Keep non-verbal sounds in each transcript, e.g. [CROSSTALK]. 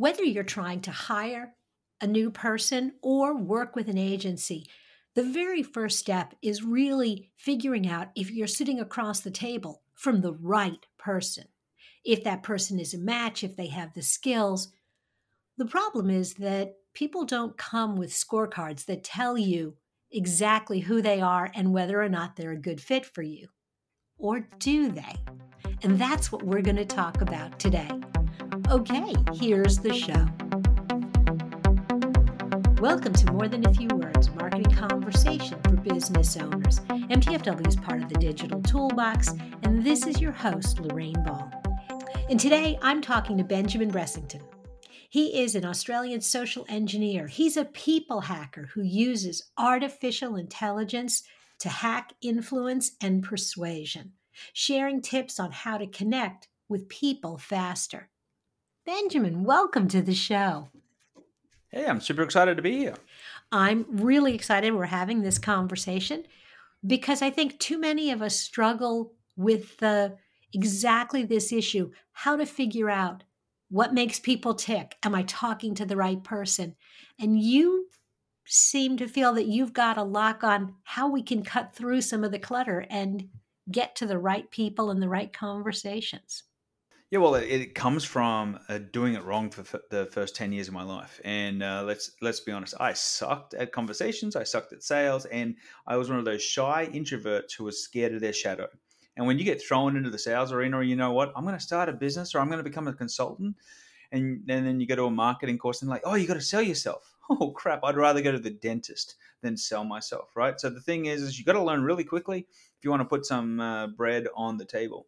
Whether you're trying to hire a new person or work with an agency, the very first step is really figuring out if you're sitting across the table from the right person. If that person is a match, if they have the skills. The problem is that people don't come with scorecards that tell you exactly who they are and whether or not they're a good fit for you. Or do they? And that's what we're going to talk about today. Okay, here's the show. Welcome to More Than a Few Words Marketing Conversation for Business Owners. MTFW is part of the Digital Toolbox, and this is your host, Lorraine Ball. And today I'm talking to Benjamin Bressington. He is an Australian social engineer. He's a people hacker who uses artificial intelligence to hack influence and persuasion, sharing tips on how to connect with people faster. Benjamin, welcome to the show. Hey, I'm super excited to be here. I'm really excited we're having this conversation because I think too many of us struggle with the exactly this issue how to figure out what makes people tick am i talking to the right person and you seem to feel that you've got a lock on how we can cut through some of the clutter and get to the right people and the right conversations yeah, well, it, it comes from uh, doing it wrong for f- the first ten years of my life, and uh, let's let's be honest, I sucked at conversations, I sucked at sales, and I was one of those shy introverts who was scared of their shadow. And when you get thrown into the sales arena, or you know what, I'm going to start a business, or I'm going to become a consultant, and, and then you go to a marketing course and like, oh, you got to sell yourself. [LAUGHS] Oh crap! I'd rather go to the dentist than sell myself, right? So the thing is, is you got to learn really quickly if you want to put some uh, bread on the table.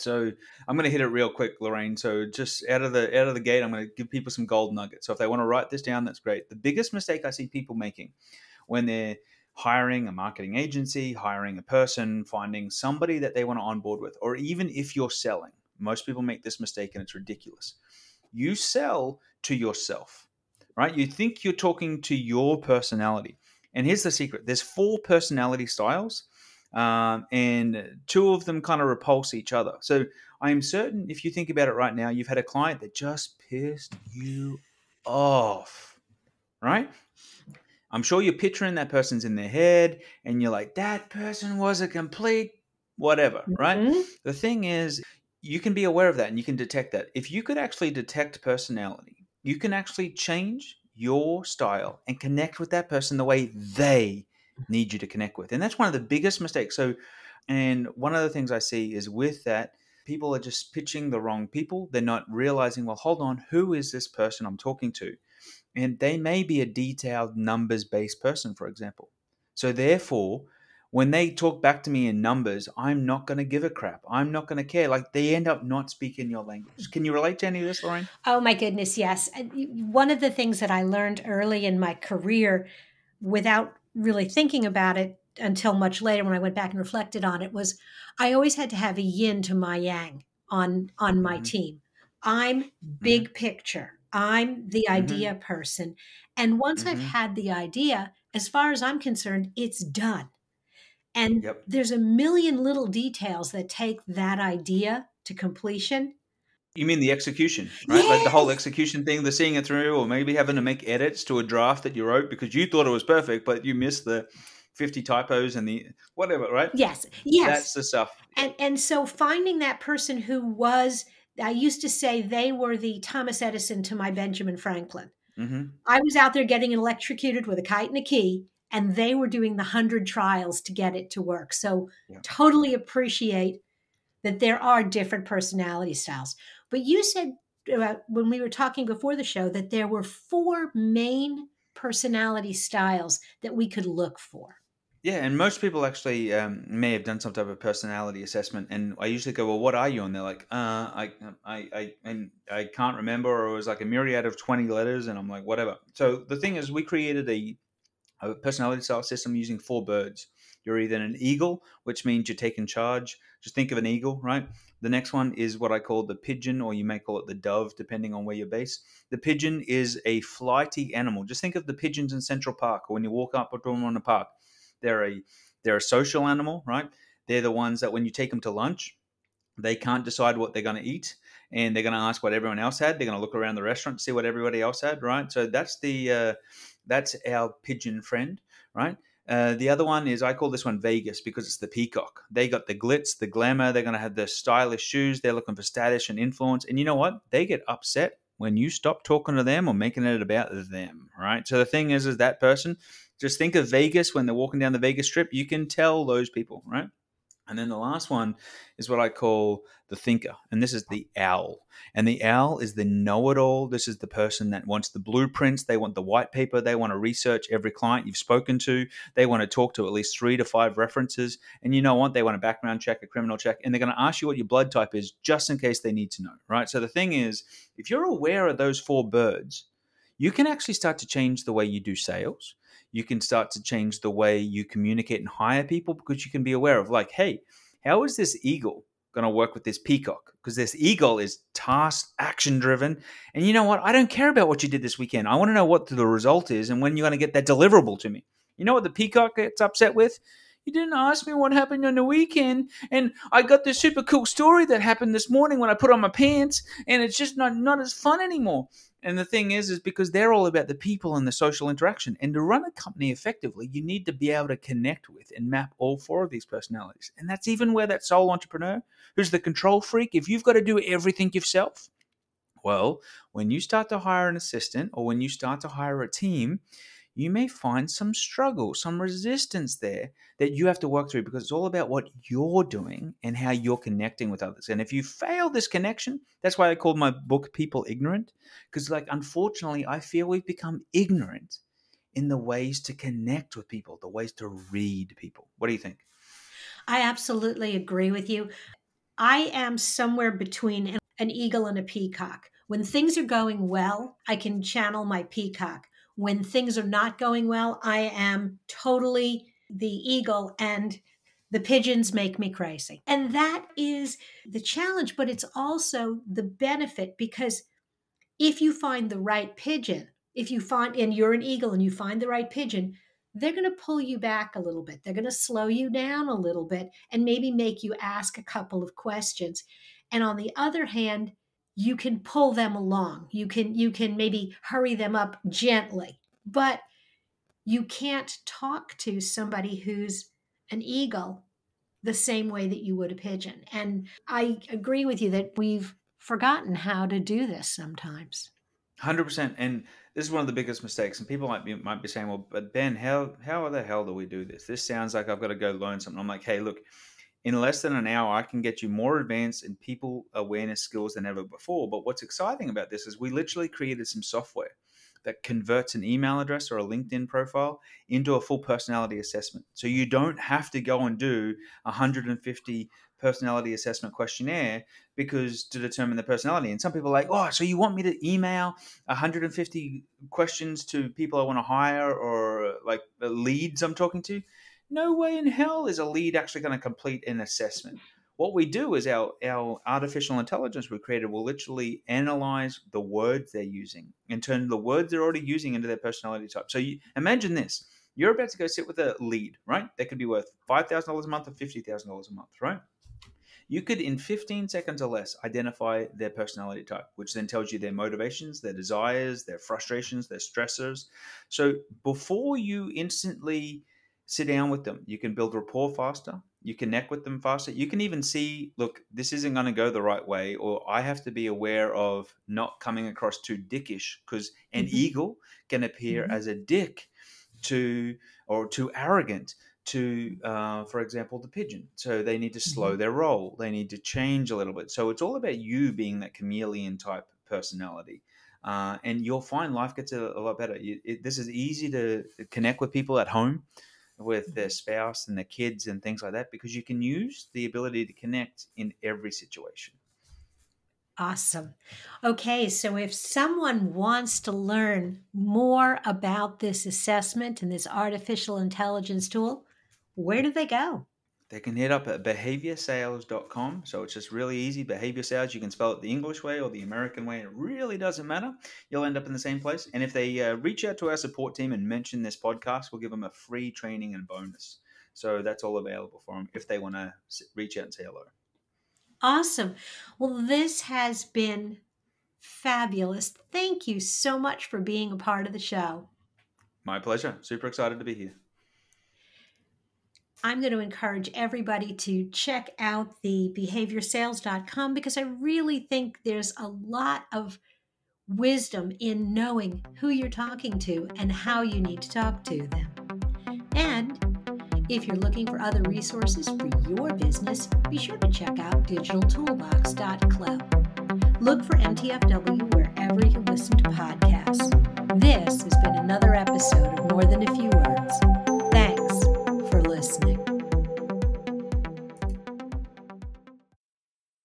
So I'm going to hit it real quick, Lorraine. So just out of the out of the gate, I'm going to give people some gold nuggets. So if they want to write this down, that's great. The biggest mistake I see people making when they're hiring a marketing agency, hiring a person, finding somebody that they want to onboard with, or even if you're selling. Most people make this mistake and it's ridiculous. You sell to yourself, right? You think you're talking to your personality. And here's the secret there's four personality styles, um, and two of them kind of repulse each other. So I'm certain if you think about it right now, you've had a client that just pissed you off, right? I'm sure you're picturing that person's in their head and you're like, that person was a complete whatever, mm-hmm. right? The thing is, you can be aware of that and you can detect that. If you could actually detect personality, you can actually change your style and connect with that person the way they need you to connect with. And that's one of the biggest mistakes. So, and one of the things I see is with that, people are just pitching the wrong people. They're not realizing, well, hold on, who is this person I'm talking to? and they may be a detailed numbers based person, for example. So, therefore, when they talk back to me in numbers, I'm not going to give a crap. I'm not going to care. Like they end up not speaking your language. Can you relate to any of this, Lauren? Oh, my goodness, yes. One of the things that I learned early in my career without really thinking about it until much later when I went back and reflected on it was I always had to have a yin to my yang on on my mm-hmm. team. I'm mm-hmm. big mm-hmm. picture. I'm the mm-hmm. idea person. And once mm-hmm. I've had the idea, as far as I'm concerned, it's done. And yep. there's a million little details that take that idea to completion. You mean the execution, right? Yes. Like the whole execution thing, the seeing it through, or maybe having to make edits to a draft that you wrote because you thought it was perfect, but you missed the 50 typos and the whatever, right? Yes. Yes. That's the stuff. And and so finding that person who was I used to say they were the Thomas Edison to my Benjamin Franklin. Mm-hmm. I was out there getting electrocuted with a kite and a key, and they were doing the hundred trials to get it to work. So, yeah. totally appreciate that there are different personality styles. But you said uh, when we were talking before the show that there were four main personality styles that we could look for. Yeah, and most people actually um, may have done some type of personality assessment, and I usually go, "Well, what are you?" And they're like, uh, "I, I, I, and I can't remember," or it was like a myriad of twenty letters, and I'm like, "Whatever." So the thing is, we created a, a personality style system using four birds. You're either an eagle, which means you're taking charge. Just think of an eagle, right? The next one is what I call the pigeon, or you may call it the dove, depending on where you're based. The pigeon is a flighty animal. Just think of the pigeons in Central Park, or when you walk up to them on a park they're a they're a social animal, right? They're the ones that when you take them to lunch, they can't decide what they're going to eat, and they're going to ask what everyone else had. They're going to look around the restaurant, see what everybody else had, right? So that's the uh, that's our pigeon friend, right? Uh, the other one is I call this one Vegas because it's the peacock. They got the glitz, the glamour. They're going to have the stylish shoes. They're looking for status and influence. And you know what? They get upset when you stop talking to them or making it about them, right? So the thing is, is that person. Just think of Vegas when they're walking down the Vegas Strip. You can tell those people, right? And then the last one is what I call the thinker, and this is the owl. And the owl is the know it all. This is the person that wants the blueprints, they want the white paper, they want to research every client you've spoken to, they want to talk to at least three to five references. And you know what? They want a background check, a criminal check, and they're going to ask you what your blood type is just in case they need to know, right? So the thing is, if you're aware of those four birds, you can actually start to change the way you do sales you can start to change the way you communicate and hire people because you can be aware of like hey how is this eagle going to work with this peacock? Because this eagle is task action driven. And you know what? I don't care about what you did this weekend. I want to know what the result is and when you're going to get that deliverable to me. You know what the peacock gets upset with? You didn't ask me what happened on the weekend and i got this super cool story that happened this morning when i put on my pants and it's just not not as fun anymore and the thing is, is because they're all about the people and the social interaction. And to run a company effectively, you need to be able to connect with and map all four of these personalities. And that's even where that sole entrepreneur, who's the control freak, if you've got to do everything yourself, well, when you start to hire an assistant or when you start to hire a team, you may find some struggle, some resistance there that you have to work through because it's all about what you're doing and how you're connecting with others. And if you fail this connection, that's why I called my book People Ignorant, because, like, unfortunately, I feel we've become ignorant in the ways to connect with people, the ways to read people. What do you think? I absolutely agree with you. I am somewhere between an eagle and a peacock. When things are going well, I can channel my peacock when things are not going well, I am totally the eagle and the pigeons make me crazy. And that is the challenge, but it's also the benefit because if you find the right pigeon, if you find, and you're an eagle and you find the right pigeon, they're going to pull you back a little bit. They're going to slow you down a little bit and maybe make you ask a couple of questions. And on the other hand, you can pull them along. You can you can maybe hurry them up gently but you can't talk to somebody who's an eagle the same way that you would a pigeon. And i agree with you that we've forgotten how to do this sometimes. 100% and this is one of the biggest mistakes and people might be might be saying well but ben how how the hell do we do this? This sounds like i've got to go learn something. I'm like hey look in less than an hour, I can get you more advanced in people awareness skills than ever before. But what's exciting about this is we literally created some software that converts an email address or a LinkedIn profile into a full personality assessment. So you don't have to go and do 150 personality assessment questionnaire because to determine the personality. And some people are like, oh, so you want me to email 150 questions to people I want to hire or like leads I'm talking to? No way in hell is a lead actually going to complete an assessment. What we do is our, our artificial intelligence we created will literally analyze the words they're using and turn the words they're already using into their personality type. So you imagine this. You're about to go sit with a lead, right? They could be worth $5,000 a month or $50,000 a month, right? You could, in 15 seconds or less, identify their personality type, which then tells you their motivations, their desires, their frustrations, their stressors. So before you instantly sit down with them. You can build rapport faster. You connect with them faster. You can even see, look, this isn't going to go the right way, or I have to be aware of not coming across too dickish because an mm-hmm. eagle can appear mm-hmm. as a dick to or too arrogant to, uh, for example, the pigeon. So they need to slow mm-hmm. their roll. They need to change a little bit. So it's all about you being that chameleon type personality. Uh, and you'll find life gets a, a lot better. It, it, this is easy to connect with people at home with their mm-hmm. spouse and their kids and things like that because you can use the ability to connect in every situation. Awesome. Okay, so if someone wants to learn more about this assessment and this artificial intelligence tool, where do they go? They can hit up at behaviorsales.com. So it's just really easy. Behavior sales, you can spell it the English way or the American way. It really doesn't matter. You'll end up in the same place. And if they uh, reach out to our support team and mention this podcast, we'll give them a free training and bonus. So that's all available for them if they want to reach out and say hello. Awesome. Well, this has been fabulous. Thank you so much for being a part of the show. My pleasure. Super excited to be here. I'm going to encourage everybody to check out the behaviorsales.com because I really think there's a lot of wisdom in knowing who you're talking to and how you need to talk to them. And if you're looking for other resources for your business, be sure to check out digitaltoolbox.club. Look for MTFW wherever you listen to podcasts. This has been another episode of More Than a Few